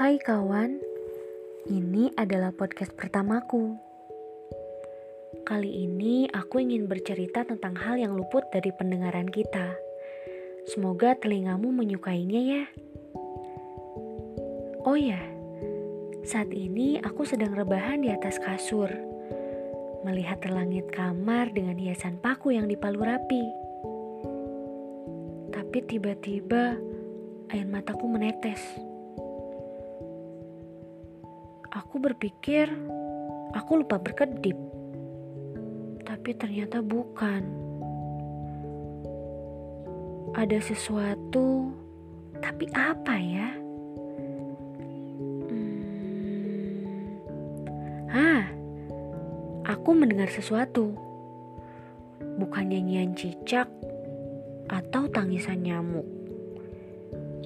Hai kawan, ini adalah podcast pertamaku. Kali ini aku ingin bercerita tentang hal yang luput dari pendengaran kita. Semoga telingamu menyukainya ya. Oh ya, saat ini aku sedang rebahan di atas kasur, melihat langit kamar dengan hiasan paku yang dipalu rapi. Tapi tiba-tiba air mataku menetes. Aku berpikir aku lupa berkedip, tapi ternyata bukan. Ada sesuatu, tapi apa ya? Hmm. Ah, aku mendengar sesuatu. Bukan nyanyian cicak atau tangisan nyamuk.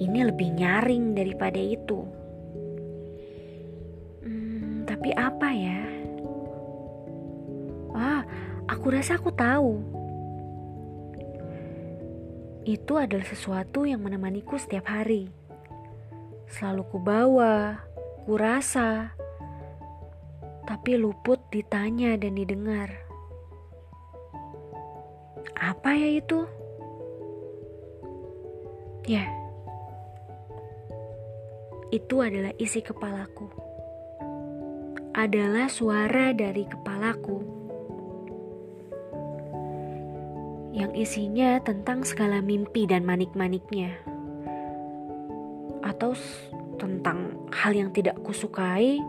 Ini lebih nyaring daripada itu. Tapi apa ya? Ah, aku rasa aku tahu. Itu adalah sesuatu yang menemaniku setiap hari. Selalu kubawa, kurasa, tapi luput ditanya dan didengar. Apa ya itu? Ya, itu adalah isi kepalaku. Adalah suara dari kepalaku. Yang isinya tentang segala mimpi dan manik-maniknya. Atau tentang hal yang tidak kusukai,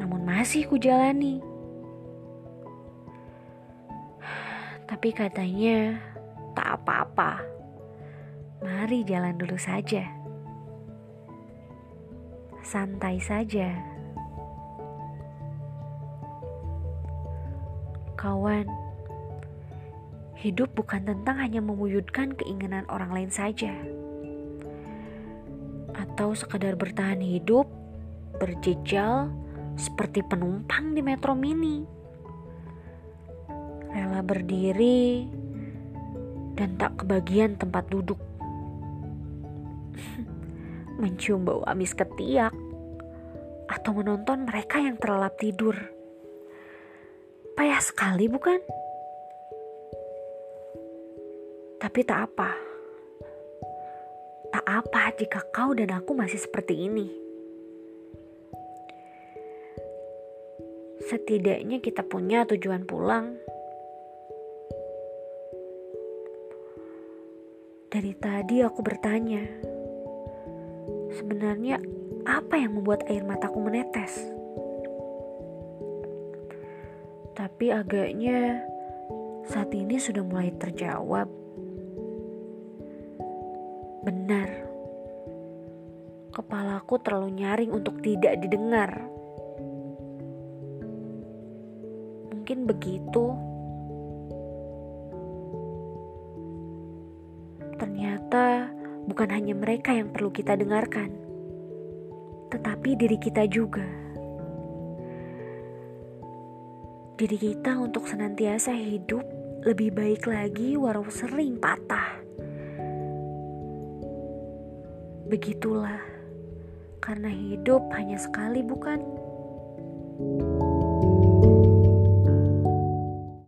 namun masih kujalani. Tapi katanya tak apa-apa. Mari jalan dulu saja santai saja. Kawan, hidup bukan tentang hanya mewujudkan keinginan orang lain saja. Atau sekadar bertahan hidup, berjejal seperti penumpang di metro mini. Rela berdiri dan tak kebagian tempat duduk mencium bau amis ketiak, atau menonton mereka yang terlelap tidur. Payah sekali, bukan? Tapi tak apa. Tak apa jika kau dan aku masih seperti ini. Setidaknya kita punya tujuan pulang. Dari tadi aku bertanya, Sebenarnya apa yang membuat air mataku menetes? Tapi agaknya saat ini sudah mulai terjawab. Benar. Kepalaku terlalu nyaring untuk tidak didengar. Mungkin begitu. Ternyata bukan hanya mereka yang perlu kita dengarkan, tetapi diri kita juga. Diri kita untuk senantiasa hidup lebih baik lagi walau sering patah. Begitulah, karena hidup hanya sekali, bukan? thank you